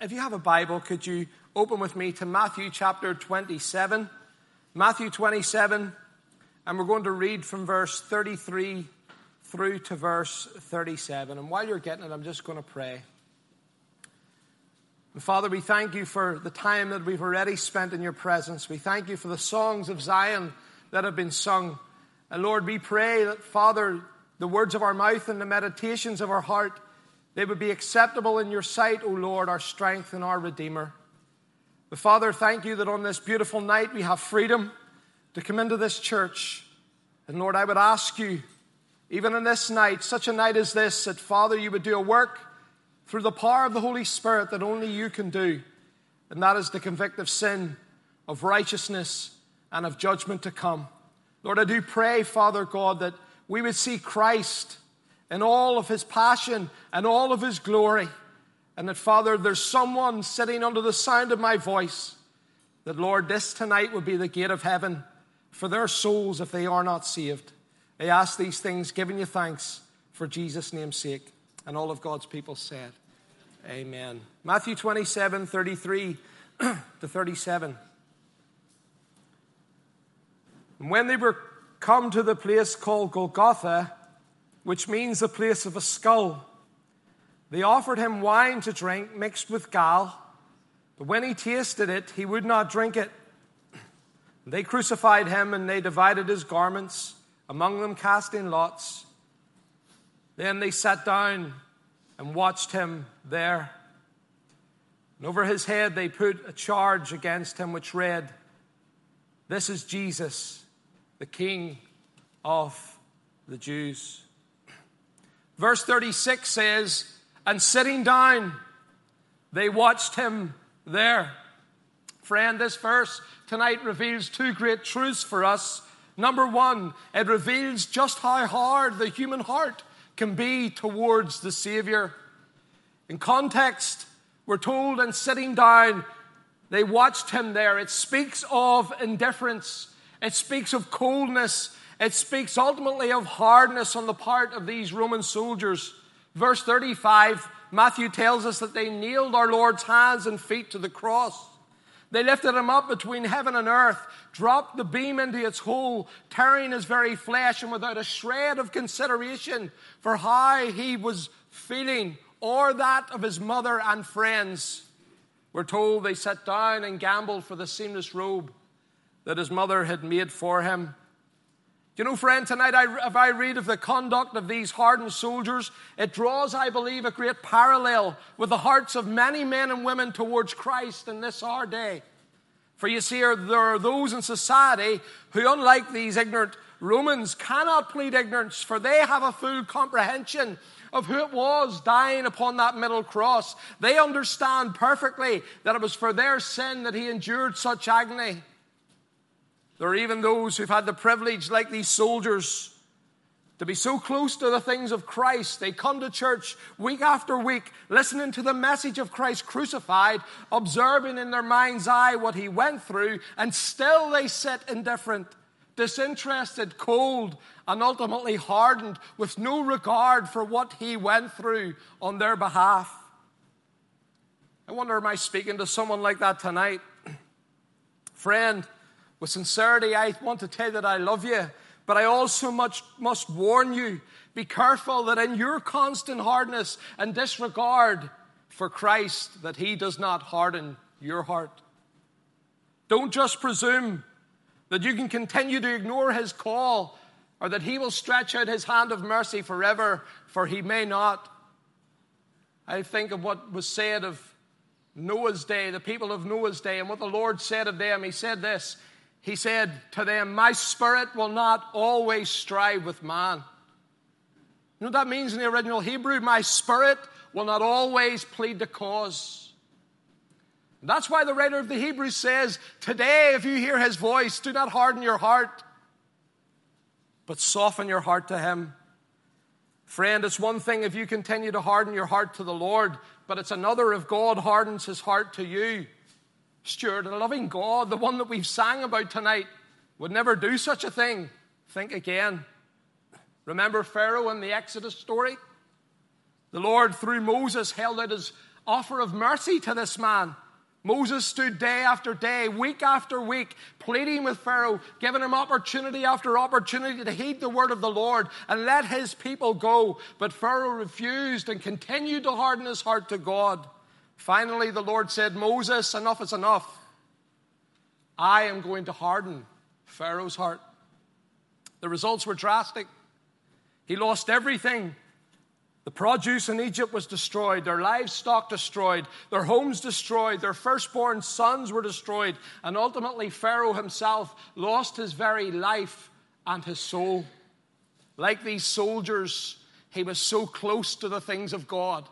if you have a Bible, could you open with me to Matthew chapter 27? Matthew 27, and we're going to read from verse 33 through to verse 37. And while you're getting it, I'm just going to pray. And Father, we thank you for the time that we've already spent in your presence. We thank you for the songs of Zion that have been sung. And Lord, we pray that, Father, the words of our mouth and the meditations of our heart, they would be acceptable in your sight, O Lord, our strength and our Redeemer. The Father, thank you that on this beautiful night we have freedom to come into this church. And Lord, I would ask you, even in this night, such a night as this, that Father, you would do a work through the power of the Holy Spirit that only you can do. And that is to convict of sin, of righteousness, and of judgment to come. Lord, I do pray, Father God, that we would see Christ in all of his passion and all of his glory. And that, Father, there's someone sitting under the sound of my voice, that, Lord, this tonight would be the gate of heaven for their souls if they are not saved. I ask these things, giving you thanks for Jesus' name's sake. And all of God's people said, Amen. Matthew 27 33 to 37. And when they were come to the place called Golgotha, which means the place of a skull, they offered him wine to drink mixed with gall, but when he tasted it, he would not drink it. They crucified him and they divided his garments, among them casting lots. Then they sat down and watched him there. And over his head they put a charge against him which read, This is Jesus, the King of the Jews. Verse 36 says, and sitting down, they watched him there. Friend, this verse tonight reveals two great truths for us. Number one, it reveals just how hard the human heart can be towards the Savior. In context, we're told, and sitting down, they watched him there. It speaks of indifference, it speaks of coldness, it speaks ultimately of hardness on the part of these Roman soldiers. Verse 35, Matthew tells us that they nailed our Lord's hands and feet to the cross. They lifted him up between heaven and earth, dropped the beam into its hole, tearing his very flesh, and without a shred of consideration for how he was feeling or that of his mother and friends. We're told they sat down and gambled for the seamless robe that his mother had made for him. You know, friend, tonight I, if I read of the conduct of these hardened soldiers, it draws, I believe, a great parallel with the hearts of many men and women towards Christ in this our day. For you see, there are those in society who, unlike these ignorant Romans, cannot plead ignorance, for they have a full comprehension of who it was dying upon that middle cross. They understand perfectly that it was for their sin that he endured such agony. There are even those who've had the privilege, like these soldiers, to be so close to the things of Christ. They come to church week after week, listening to the message of Christ crucified, observing in their mind's eye what he went through, and still they sit indifferent, disinterested, cold, and ultimately hardened with no regard for what he went through on their behalf. I wonder, am I speaking to someone like that tonight? Friend, with sincerity, I want to tell you that I love you, but I also much, must warn you be careful that in your constant hardness and disregard for Christ, that He does not harden your heart. Don't just presume that you can continue to ignore His call or that He will stretch out His hand of mercy forever, for He may not. I think of what was said of Noah's day, the people of Noah's day, and what the Lord said of them. He said this he said to them, My spirit will not always strive with man. You know what that means in the original Hebrew? My spirit will not always plead the cause. That's why the writer of the Hebrews says, Today, if you hear his voice, do not harden your heart, but soften your heart to him. Friend, it's one thing if you continue to harden your heart to the Lord, but it's another if God hardens his heart to you. Stuart, a loving God, the one that we've sang about tonight, would never do such a thing. Think again. Remember Pharaoh in the Exodus story? The Lord, through Moses, held out his offer of mercy to this man. Moses stood day after day, week after week, pleading with Pharaoh, giving him opportunity after opportunity to heed the word of the Lord and let his people go. But Pharaoh refused and continued to harden his heart to God. Finally, the Lord said, Moses, enough is enough. I am going to harden Pharaoh's heart. The results were drastic. He lost everything the produce in Egypt was destroyed, their livestock destroyed, their homes destroyed, their firstborn sons were destroyed, and ultimately Pharaoh himself lost his very life and his soul. Like these soldiers, he was so close to the things of God,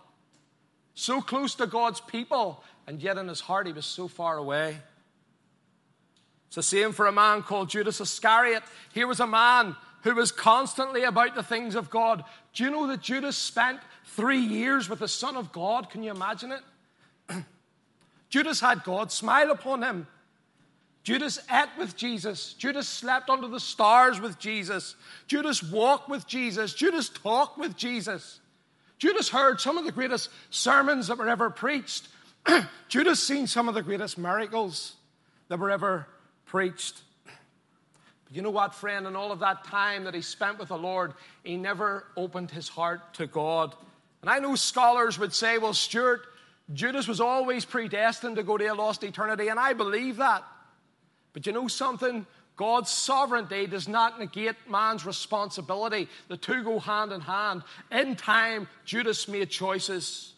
so close to God's people, and yet in his heart he was so far away. It's the same for a man called Judas Iscariot. Here was a man who was constantly about the things of God. Do you know that Judas spent three years with the Son of God? Can you imagine it? Judas had God smile upon him. Judas ate with Jesus. Judas slept under the stars with Jesus. Judas walked with Jesus. Judas talked with Jesus. Judas heard some of the greatest sermons that were ever preached. Judas seen some of the greatest miracles that were ever preached. But you know what, friend? In all of that time that he spent with the Lord, he never opened his heart to God. And I know scholars would say, well, Stuart, Judas was always predestined to go to a lost eternity, and I believe that. But you know something? God's sovereignty does not negate man's responsibility. The two go hand in hand. In time, Judas made choices.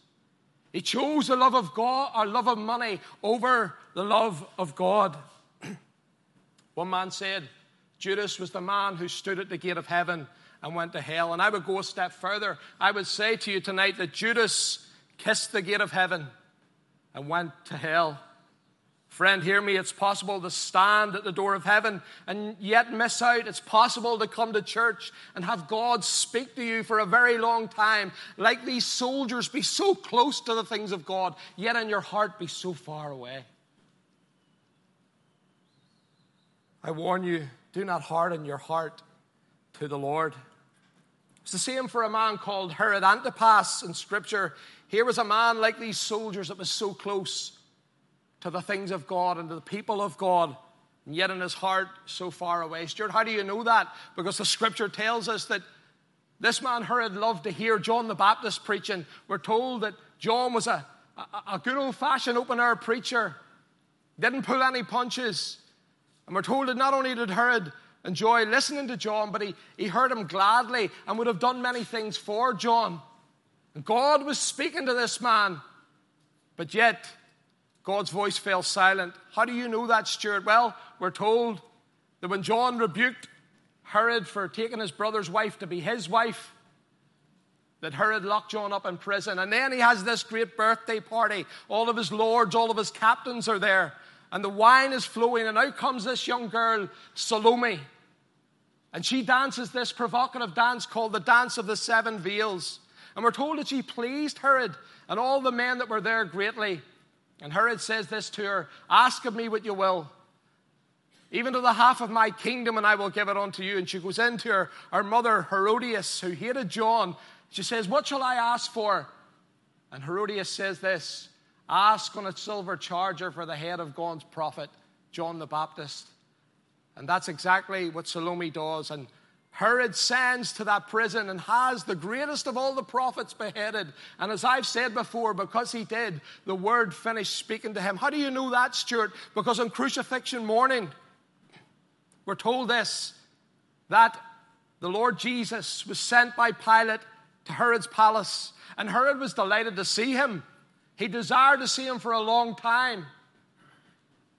He chose the love of God or love of money over the love of God. One man said, Judas was the man who stood at the gate of heaven and went to hell. And I would go a step further. I would say to you tonight that Judas kissed the gate of heaven and went to hell. Friend, hear me. It's possible to stand at the door of heaven and yet miss out. It's possible to come to church and have God speak to you for a very long time. Like these soldiers, be so close to the things of God, yet in your heart be so far away. I warn you, do not harden your heart to the Lord. It's the same for a man called Herod Antipas in Scripture. Here was a man like these soldiers that was so close to the things of God and to the people of God, and yet in his heart so far away. Stuart, how do you know that? Because the Scripture tells us that this man Herod loved to hear John the Baptist preaching. We're told that John was a, a, a good old fashioned open air preacher, didn't pull any punches. And we're told that not only did Herod enjoy listening to John, but he, he heard him gladly and would have done many things for John. And God was speaking to this man, but yet God's voice fell silent. How do you know that, Stuart? Well, we're told that when John rebuked Herod for taking his brother's wife to be his wife, that Herod locked John up in prison. And then he has this great birthday party. All of his lords, all of his captains are there and the wine is flowing, and out comes this young girl, Salome. And she dances this provocative dance called the Dance of the Seven Veils. And we're told that she pleased Herod and all the men that were there greatly. And Herod says this to her Ask of me what you will, even to the half of my kingdom, and I will give it unto you. And she goes into her, her mother, Herodias, who hated John. She says, What shall I ask for? And Herodias says this Ask on a silver charger for the head of God's prophet, John the Baptist. And that's exactly what Salome does. And Herod sends to that prison and has the greatest of all the prophets beheaded. And as I've said before, because he did, the word finished speaking to him. How do you know that, Stuart? Because on crucifixion morning, we're told this that the Lord Jesus was sent by Pilate to Herod's palace, and Herod was delighted to see him. He desired to see him for a long time.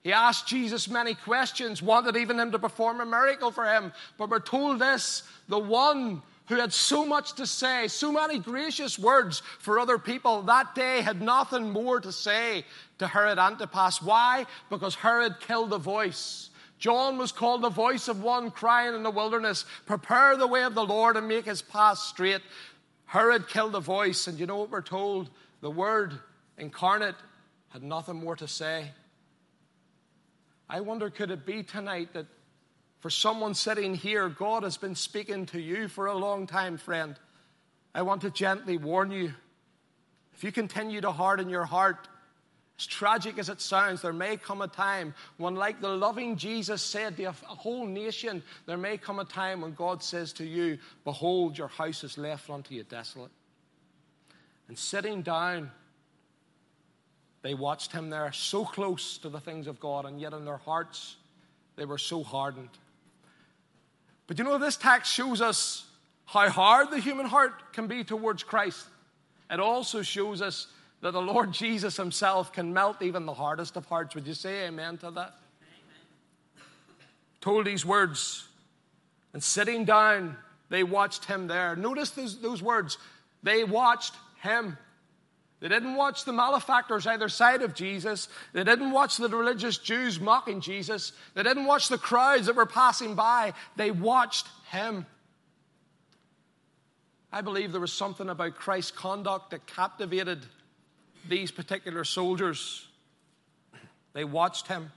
He asked Jesus many questions, wanted even him to perform a miracle for him. But we're told this the one who had so much to say, so many gracious words for other people, that day had nothing more to say to Herod Antipas. Why? Because Herod killed the voice. John was called the voice of one crying in the wilderness, Prepare the way of the Lord and make his path straight. Herod killed the voice, and you know what we're told? The word incarnate, had nothing more to say. I wonder, could it be tonight that for someone sitting here, God has been speaking to you for a long time, friend? I want to gently warn you if you continue to harden your heart, as tragic as it sounds, there may come a time when, like the loving Jesus said to a whole nation, there may come a time when God says to you, Behold, your house is left unto you desolate. And sitting down, they watched him there, so close to the things of God, and yet in their hearts, they were so hardened. But you know, this text shows us how hard the human heart can be towards Christ. It also shows us that the Lord Jesus Himself can melt even the hardest of hearts. Would you say amen to that? Amen. Told these words, and sitting down, they watched Him there. Notice those, those words. They watched Him. They didn't watch the malefactors either side of Jesus. They didn't watch the religious Jews mocking Jesus. They didn't watch the crowds that were passing by. They watched Him. I believe there was something about Christ's conduct that captivated these particular soldiers. They watched him.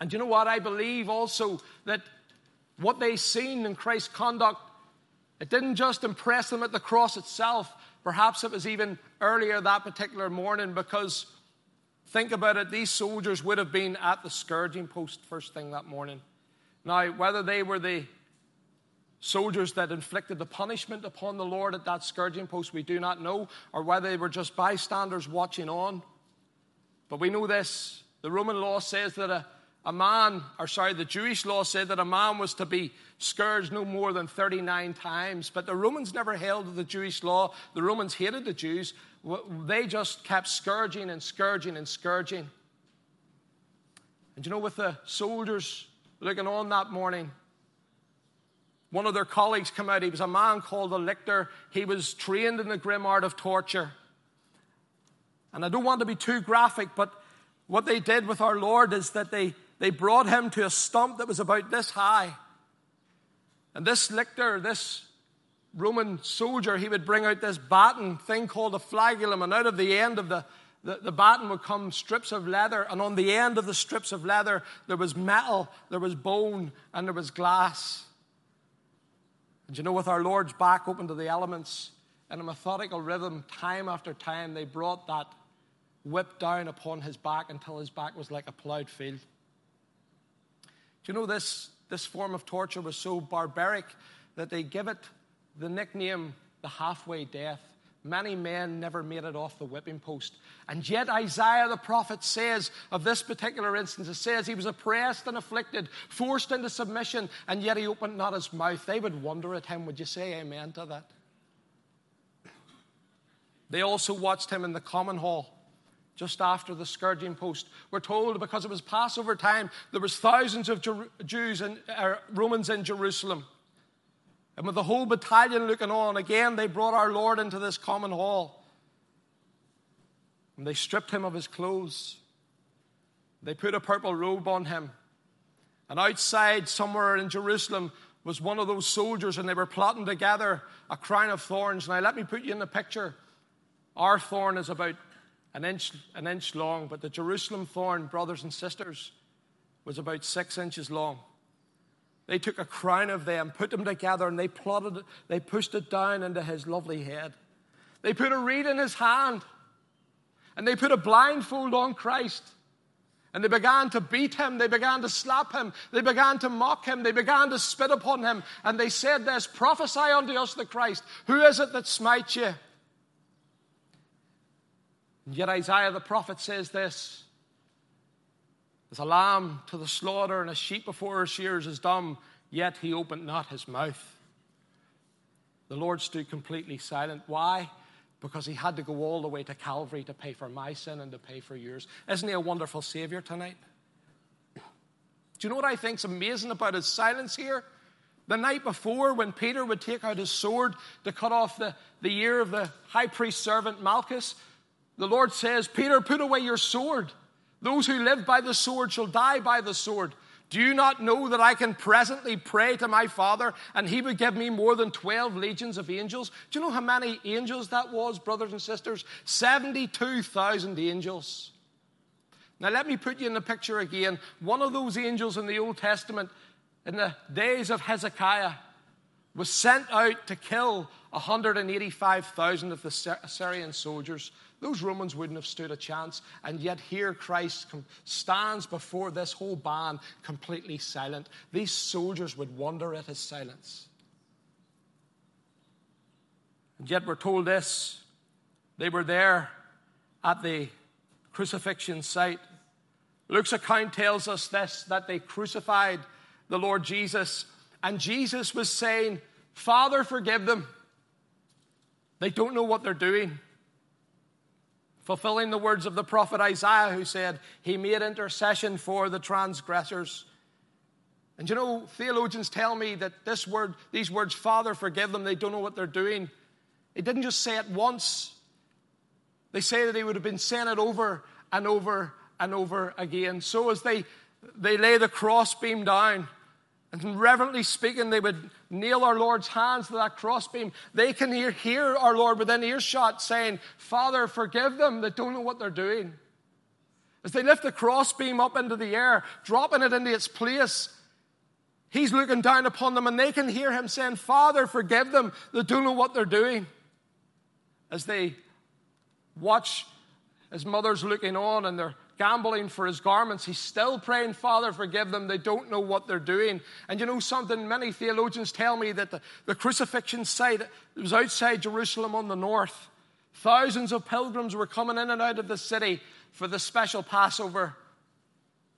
And you know what? I believe also that what they seen in Christ's conduct, it didn't just impress them at the cross itself. Perhaps it was even earlier that particular morning because think about it, these soldiers would have been at the scourging post first thing that morning. Now, whether they were the soldiers that inflicted the punishment upon the Lord at that scourging post, we do not know, or whether they were just bystanders watching on. But we know this the Roman law says that a, a man, or sorry, the Jewish law said that a man was to be scourged no more than 39 times. But the Romans never held to the Jewish law. The Romans hated the Jews. They just kept scourging and scourging and scourging. And you know, with the soldiers looking on that morning, one of their colleagues came out. He was a man called a lictor. He was trained in the grim art of torture. And I don't want to be too graphic, but what they did with our Lord is that they, they brought him to a stump that was about this high. And this lictor, this Roman soldier, he would bring out this baton thing called a flagellum, and out of the end of the, the, the baton would come strips of leather, and on the end of the strips of leather, there was metal, there was bone, and there was glass. And you know, with our Lord's back open to the elements, in a methodical rhythm, time after time, they brought that whip down upon his back until his back was like a plowed field. Do you know this, this form of torture was so barbaric that they give it the nickname the halfway death? Many men never made it off the whipping post. And yet, Isaiah the prophet says of this particular instance, it says he was oppressed and afflicted, forced into submission, and yet he opened not his mouth. They would wonder at him. Would you say amen to that? They also watched him in the common hall just after the scourging post. We're told because it was Passover time, there was thousands of Jews and uh, Romans in Jerusalem. And with the whole battalion looking on, again, they brought our Lord into this common hall. And they stripped him of his clothes. They put a purple robe on him. And outside, somewhere in Jerusalem, was one of those soldiers, and they were plotting together a crown of thorns. Now, let me put you in the picture. Our thorn is about an inch, an inch long, but the Jerusalem thorn, brothers and sisters, was about six inches long. They took a crown of them, put them together, and they plotted it, they pushed it down into his lovely head. They put a reed in his hand, and they put a blindfold on Christ. And they began to beat him, they began to slap him, they began to mock him, they began to spit upon him, and they said this Prophesy unto us the Christ. Who is it that smites you? And yet Isaiah the prophet says this as a lamb to the slaughter and a sheep before her shears is dumb, yet he opened not his mouth. The Lord stood completely silent. Why? Because he had to go all the way to Calvary to pay for my sin and to pay for yours. Isn't he a wonderful Savior tonight? Do you know what I think's amazing about his silence here? The night before, when Peter would take out his sword to cut off the, the ear of the high priest servant Malchus, the Lord says, Peter, put away your sword. Those who live by the sword shall die by the sword. Do you not know that I can presently pray to my Father and he would give me more than 12 legions of angels? Do you know how many angels that was, brothers and sisters? 72,000 angels. Now, let me put you in the picture again. One of those angels in the Old Testament, in the days of Hezekiah, was sent out to kill 185,000 of the Syrian soldiers. Those Romans wouldn't have stood a chance. And yet, here Christ stands before this whole band completely silent. These soldiers would wonder at his silence. And yet, we're told this they were there at the crucifixion site. Luke's account tells us this that they crucified the Lord Jesus, and Jesus was saying, Father, forgive them. They don't know what they're doing. Fulfilling the words of the prophet Isaiah, who said, He made intercession for the transgressors. And you know, theologians tell me that this word, these words, Father, forgive them, they don't know what they're doing. He didn't just say it once. They say that he would have been saying it over and over and over again. So as they, they lay the crossbeam down, and reverently speaking, they would nail our Lord's hands to that crossbeam. They can hear, hear our Lord within earshot saying, Father, forgive them They don't know what they're doing. As they lift the crossbeam up into the air, dropping it into its place, He's looking down upon them and they can hear Him saying, Father, forgive them They don't know what they're doing. As they watch his mother's looking on and they're gambling for his garments. He's still praying, Father, forgive them. They don't know what they're doing. And you know something? Many theologians tell me that the, the crucifixion site was outside Jerusalem on the north. Thousands of pilgrims were coming in and out of the city for the special Passover.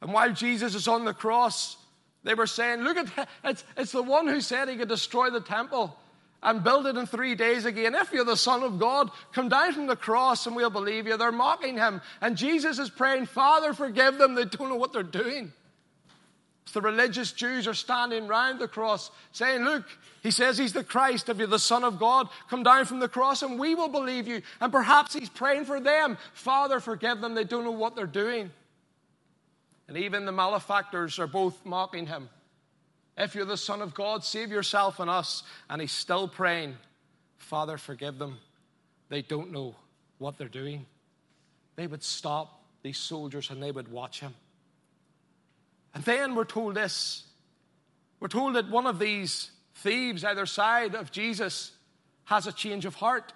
And while Jesus is on the cross, they were saying, Look at it's, it's the one who said he could destroy the temple and build it in three days again. If you're the Son of God, come down from the cross and we'll believe you. They're mocking him. And Jesus is praying, Father, forgive them. They don't know what they're doing. the religious Jews are standing round the cross saying, Look, he says he's the Christ. If you're the Son of God, come down from the cross and we will believe you. And perhaps he's praying for them. Father, forgive them. They don't know what they're doing. And even the malefactors are both mocking him. If you're the Son of God, save yourself and us. And he's still praying, Father, forgive them. They don't know what they're doing. They would stop these soldiers and they would watch him. And then we're told this we're told that one of these thieves, either side of Jesus, has a change of heart.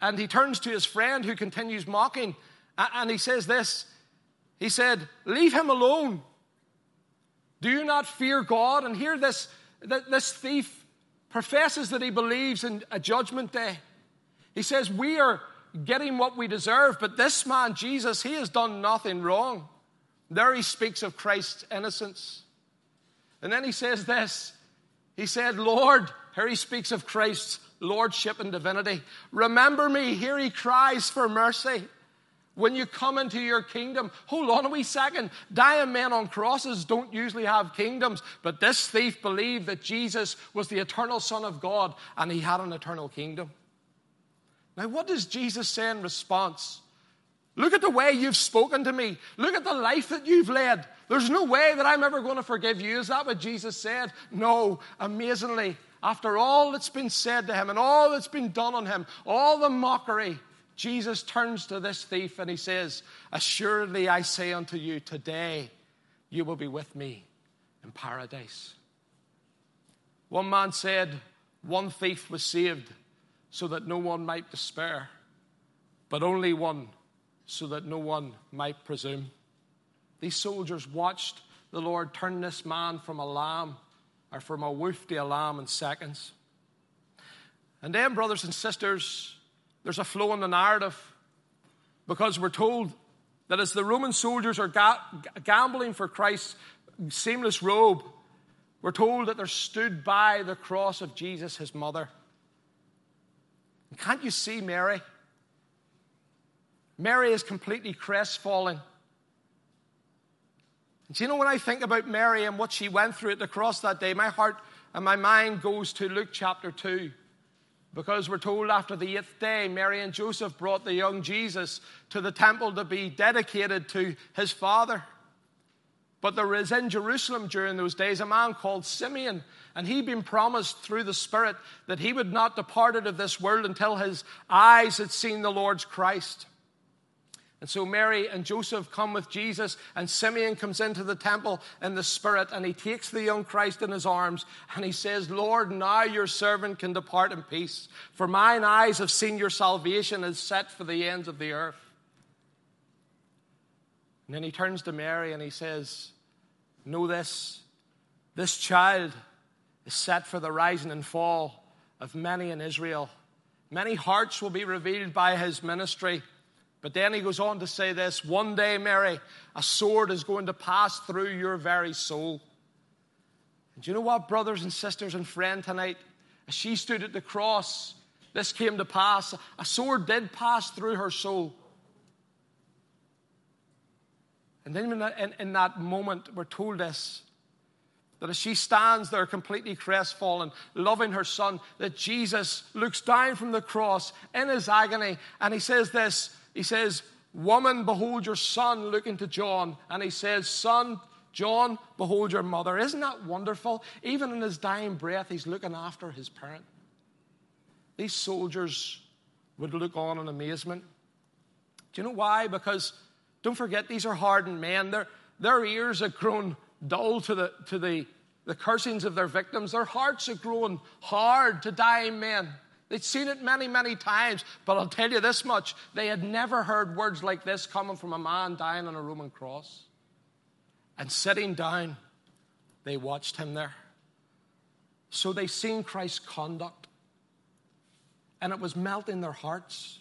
And he turns to his friend who continues mocking, and he says this He said, Leave him alone. Do you not fear God? And here this, this thief professes that he believes in a judgment day. He says, We are getting what we deserve, but this man, Jesus, he has done nothing wrong. There he speaks of Christ's innocence. And then he says this He said, Lord, here he speaks of Christ's lordship and divinity. Remember me. Here he cries for mercy. When you come into your kingdom, hold on a wee second. Dying men on crosses don't usually have kingdoms, but this thief believed that Jesus was the eternal Son of God and he had an eternal kingdom. Now, what does Jesus say in response? Look at the way you've spoken to me. Look at the life that you've led. There's no way that I'm ever going to forgive you. Is that what Jesus said? No, amazingly, after all that's been said to him and all that's been done on him, all the mockery, Jesus turns to this thief and he says, Assuredly I say unto you, today you will be with me in paradise. One man said, One thief was saved so that no one might despair, but only one so that no one might presume. These soldiers watched the Lord turn this man from a lamb or from a wolf to a lamb in seconds. And then, brothers and sisters, there's a flow in the narrative because we're told that as the Roman soldiers are ga- gambling for Christ's seamless robe, we're told that they're stood by the cross of Jesus, his mother. And can't you see Mary? Mary is completely crestfallen. Do you know when I think about Mary and what she went through at the cross that day, my heart and my mind goes to Luke chapter 2. Because we're told after the eighth day, Mary and Joseph brought the young Jesus to the temple to be dedicated to his father. But there was in Jerusalem during those days a man called Simeon, and he'd been promised through the Spirit that he would not depart out of this world until his eyes had seen the Lord's Christ. And so Mary and Joseph come with Jesus, and Simeon comes into the temple in the Spirit, and he takes the young Christ in his arms, and he says, Lord, now your servant can depart in peace, for mine eyes have seen your salvation is set for the ends of the earth. And then he turns to Mary and he says, Know this, this child is set for the rising and fall of many in Israel. Many hearts will be revealed by his ministry. But then he goes on to say this one day, Mary, a sword is going to pass through your very soul. And do you know what, brothers and sisters and friend, tonight, as she stood at the cross, this came to pass. A sword did pass through her soul. And then in, in that moment, we're told this that as she stands there completely crestfallen, loving her son, that Jesus looks down from the cross in his agony and he says this he says, Woman, behold your son, looking to John. And he says, Son, John, behold your mother. Isn't that wonderful? Even in his dying breath, he's looking after his parent. These soldiers would look on in amazement. Do you know why? Because don't forget, these are hardened men. Their, their ears have grown dull to, the, to the, the cursings of their victims. Their hearts have grown hard to dying men. They'd seen it many, many times, but I'll tell you this much they had never heard words like this coming from a man dying on a Roman cross. And sitting down, they watched him there. So they seen Christ's conduct, and it was melting their hearts.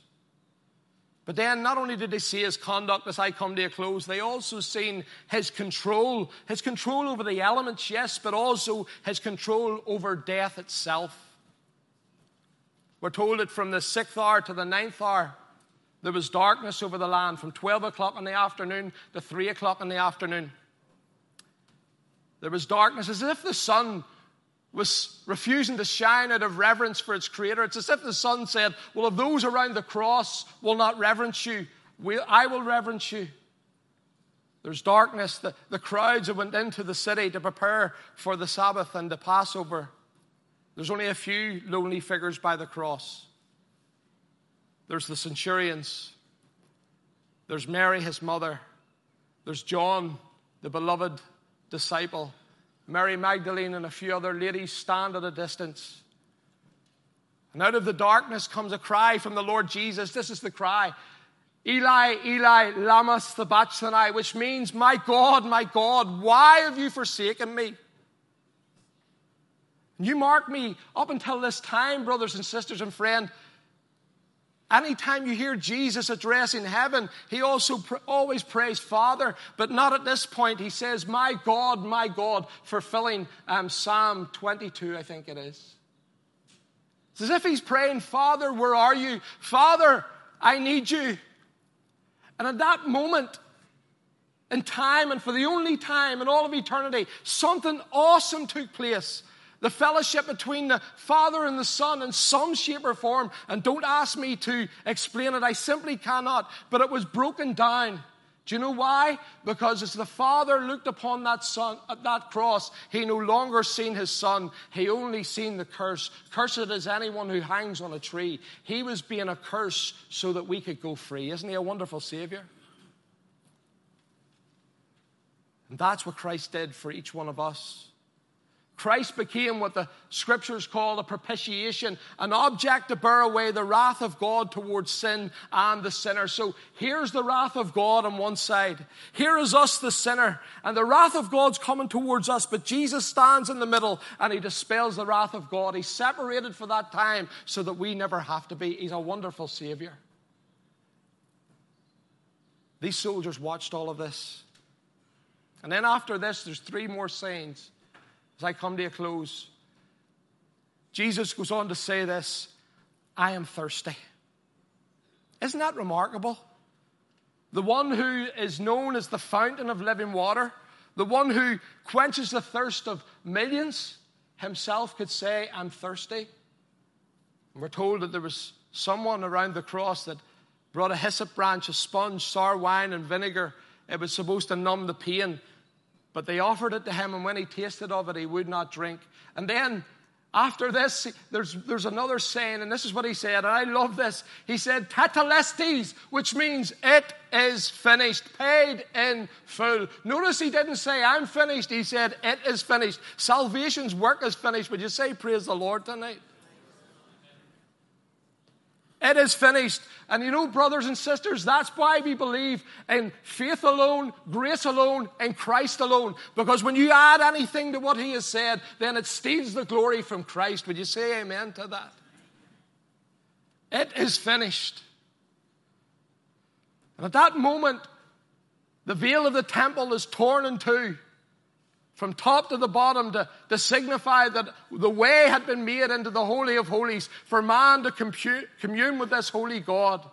But then, not only did they see his conduct as I come to a close, they also seen his control, his control over the elements, yes, but also his control over death itself. We're told that from the sixth hour to the ninth hour, there was darkness over the land from 12 o'clock in the afternoon to 3 o'clock in the afternoon. There was darkness as if the sun was refusing to shine out of reverence for its creator. It's as if the sun said, Well, if those around the cross will not reverence you, I will reverence you. There's darkness. The, the crowds that went into the city to prepare for the Sabbath and the Passover. There's only a few lonely figures by the cross. There's the centurions. There's Mary, his mother. There's John, the beloved disciple. Mary Magdalene and a few other ladies stand at a distance. And out of the darkness comes a cry from the Lord Jesus. This is the cry Eli, Eli, lama sabachthani, which means, My God, my God, why have you forsaken me? You mark me up until this time, brothers and sisters and friends. Anytime you hear Jesus addressing heaven, he also pr- always prays Father, but not at this point. He says, My God, my God, fulfilling um, Psalm 22, I think it is. It's as if he's praying, Father, where are you? Father, I need you. And at that moment in time, and for the only time in all of eternity, something awesome took place the fellowship between the Father and the Son in some shape or form. And don't ask me to explain it, I simply cannot. But it was broken down. Do you know why? Because as the Father looked upon that son at that cross, he no longer seen his son, he only seen the curse. Cursed is anyone who hangs on a tree. He was being a curse so that we could go free. Isn't he a wonderful Savior? And that's what Christ did for each one of us. Christ became what the scriptures call a propitiation, an object to bear away the wrath of God towards sin and the sinner. So here's the wrath of God on one side. Here is us, the sinner, and the wrath of God's coming towards us, but Jesus stands in the middle and he dispels the wrath of God. He's separated for that time so that we never have to be. He's a wonderful Savior. These soldiers watched all of this. And then after this, there's three more sayings as I come to a close, Jesus goes on to say this I am thirsty. Isn't that remarkable? The one who is known as the fountain of living water, the one who quenches the thirst of millions, himself could say, I'm thirsty. And we're told that there was someone around the cross that brought a hyssop branch, a sponge, sour wine, and vinegar. It was supposed to numb the pain but they offered it to him, and when he tasted of it, he would not drink. And then After this, there's, there's another saying, and this is what he said, and I love this. He said, Tetelestai, which means it is finished, paid in full. Notice he didn't say, I'm finished. He said, it is finished. Salvation's work is finished. Would you say, Praise the Lord tonight? It is finished. And you know, brothers and sisters, that's why we believe in faith alone, grace alone, and Christ alone. Because when you add anything to what he has said, then it steals the glory from Christ. Would you say amen to that? It is finished. And at that moment, the veil of the temple is torn in two from top to the bottom to, to signify that the way had been made into the Holy of Holies for man to compute, commune with this holy God.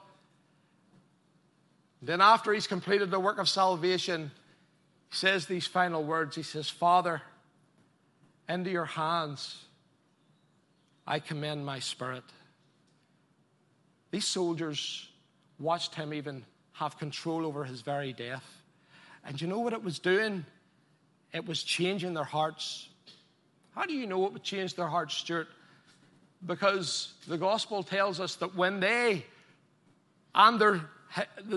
Then, after he's completed the work of salvation, he says these final words He says, Father, into your hands I commend my spirit. These soldiers watched him even have control over his very death. And you know what it was doing? It was changing their hearts. How do you know it would change their hearts, Stuart? Because the gospel tells us that when they and their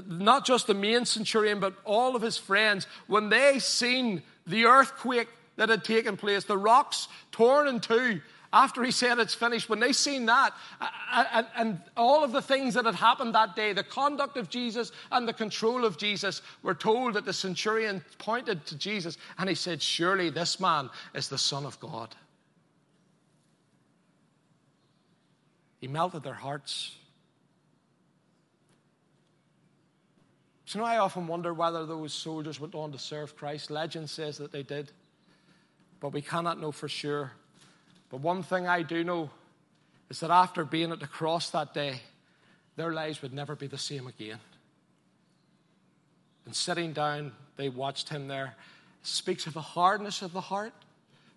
not just the main centurion, but all of his friends, when they seen the earthquake that had taken place, the rocks torn in two, after he said it's finished, when they seen that and, and, all of the things that had happened that day, the conduct of Jesus and the control of Jesus, were told that the centurion pointed to Jesus and he said, Surely this man is the Son of God. He melted their hearts. So now I often wonder whether those soldiers went on to serve Christ. Legend says that they did, but we cannot know for sure. But one thing I do know is that after being at the cross that day, their lives would never be the same again. And sitting down, they watched him there. It speaks of the hardness of the heart,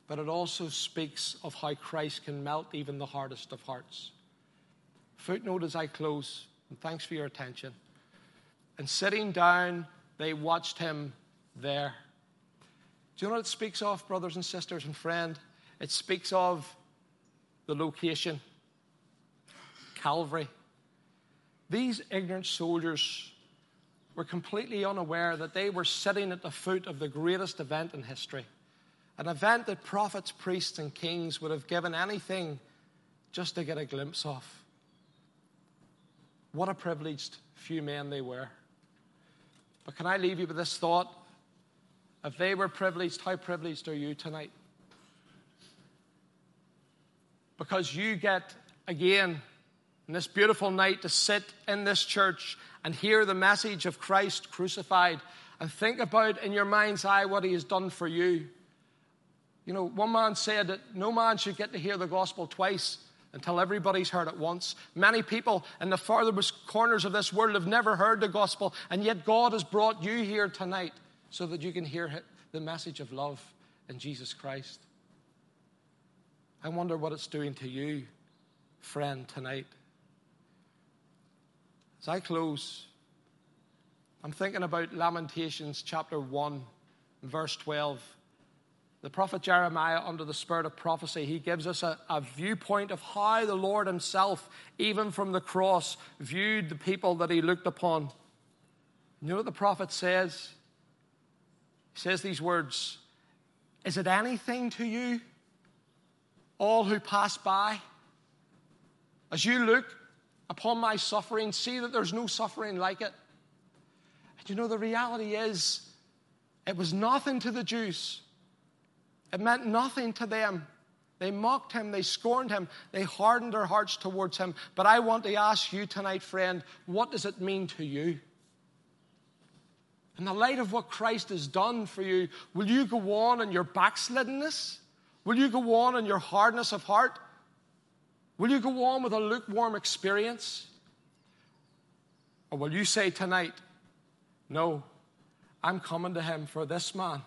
but it also speaks of how Christ can melt even the hardest of hearts. Footnote as I close, and thanks for your attention. And sitting down, they watched him there. Do you know what it speaks of, brothers and sisters and friend? It speaks of the location Calvary. These ignorant soldiers were completely unaware that they were sitting at the foot of the greatest event in history. An event that prophets, priests, and kings would have given anything just to get a glimpse of. What a privileged few men they were. But can I leave you with this thought? If they were privileged, how privileged are you tonight? Because you get, again, in this beautiful night to sit in this church and hear the message of Christ crucified and think about in your mind's eye what he has done for you. You know, one man said that no man should get to hear the gospel twice until everybody's heard it once. Many people in the farthest corners of this world have never heard the gospel, and yet God has brought you here tonight so that you can hear the message of love in Jesus Christ. I wonder what it's doing to you, friend, tonight. As I close, I'm thinking about Lamentations chapter 1, verse 12. The prophet Jeremiah, under the spirit of prophecy, he gives us a, a, viewpoint of how the Lord himself, even from the cross, viewed the people that he looked upon. You know what the prophet says? He says these words Is it anything to you? All who pass by. As you look upon my suffering, see that there's no suffering like it. And you know, the reality is, it was nothing to the Jews, it meant nothing to them. They mocked him, they scorned him, they hardened their hearts towards him. But I want to ask you tonight, friend, what does it mean to you? In the light of what Christ has done for you, will you go on in your backsliddenness? Will you go on in your hardness of heart? Will you go on with a lukewarm experience? Or will you say tonight, No, I'm coming to him for this man.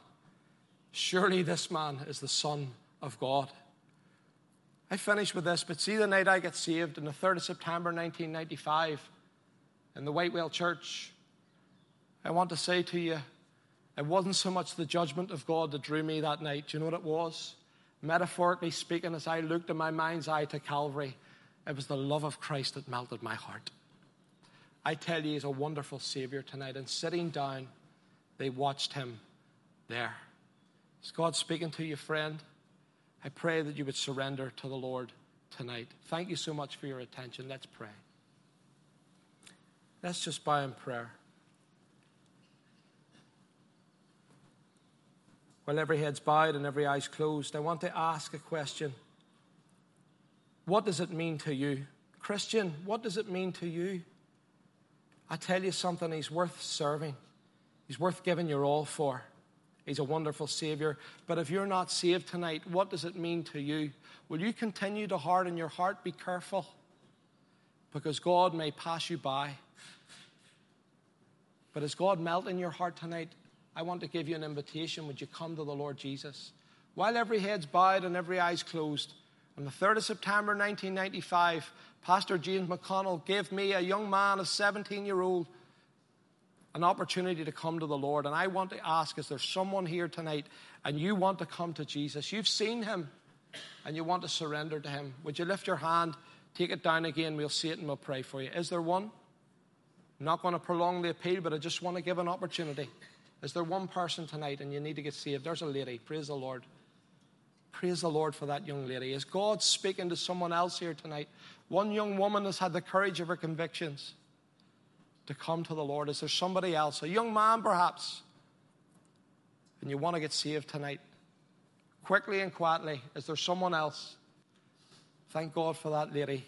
Surely this man is the Son of God. I finish with this, but see the night I get saved on the 3rd of September 1995 in the Whitewell Church. I want to say to you, it wasn't so much the judgment of God that drew me that night. Do you know what it was? Metaphorically speaking, as I looked in my mind's eye to Calvary, it was the love of Christ that melted my heart. I tell you, He's a wonderful Savior tonight. And sitting down, they watched Him there. Is God speaking to you, friend? I pray that you would surrender to the Lord tonight. Thank you so much for your attention. Let's pray. Let's just bow in prayer. While every head's bowed and every eye's closed, I want to ask a question. What does it mean to you? Christian, what does it mean to you? I tell you something, he's worth serving. He's worth giving your all for. He's a wonderful Savior. But if you're not saved tonight, what does it mean to you? Will you continue to harden your heart? Be careful, because God may pass you by. But as God melt in your heart tonight, I want to give you an invitation. Would you come to the Lord Jesus? While every head's bowed and every eye's closed, on the 3rd of September 1995, Pastor James McConnell gave me, a young man, a 17 year old, an opportunity to come to the Lord. And I want to ask is there someone here tonight and you want to come to Jesus? You've seen him and you want to surrender to him. Would you lift your hand, take it down again? We'll see it and we'll pray for you. Is there one? I'm not going to prolong the appeal, but I just want to give an opportunity. Is there one person tonight and you need to get saved? There's a lady. Praise the Lord. Praise the Lord for that young lady. Is God speaking to someone else here tonight? One young woman has had the courage of her convictions to come to the Lord. Is there somebody else, a young man perhaps, and you want to get saved tonight? Quickly and quietly, is there someone else? Thank God for that lady.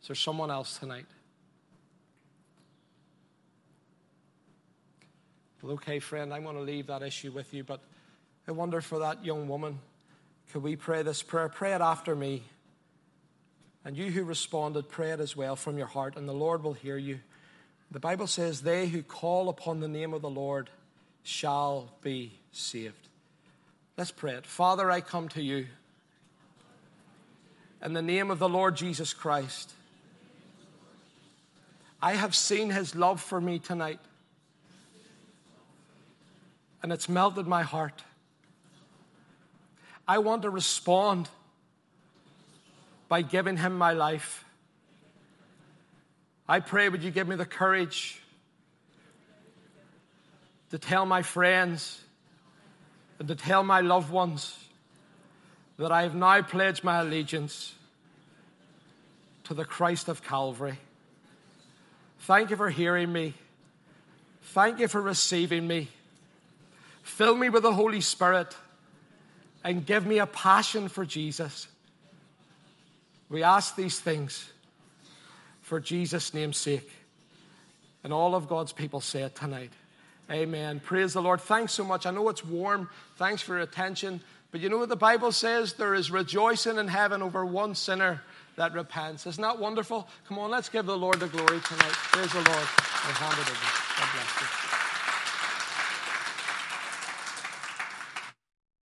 Is there someone else tonight? Well, okay, friend, I'm going to leave that issue with you, but I wonder for that young woman, could we pray this prayer? Pray it after me. And you who responded, pray it as well from your heart, and the Lord will hear you. The Bible says, They who call upon the name of the Lord shall be saved. Let's pray it. Father, I come to you in the name of the Lord Jesus Christ. I have seen his love for me tonight, and it's melted my heart. I want to respond by giving him my life. I pray, would you give me the courage to tell my friends and to tell my loved ones that I have now pledged my allegiance to the Christ of Calvary. Thank you for hearing me. Thank you for receiving me. Fill me with the Holy Spirit and give me a passion for Jesus. We ask these things for Jesus' name's sake. And all of God's people say it tonight. Amen. Praise the Lord. Thanks so much. I know it's warm. Thanks for your attention. But you know what the Bible says? There is rejoicing in heaven over one sinner that repents. Isn't that wonderful? Come on, let's give the Lord the glory tonight. Praise the Lord. I hand it over.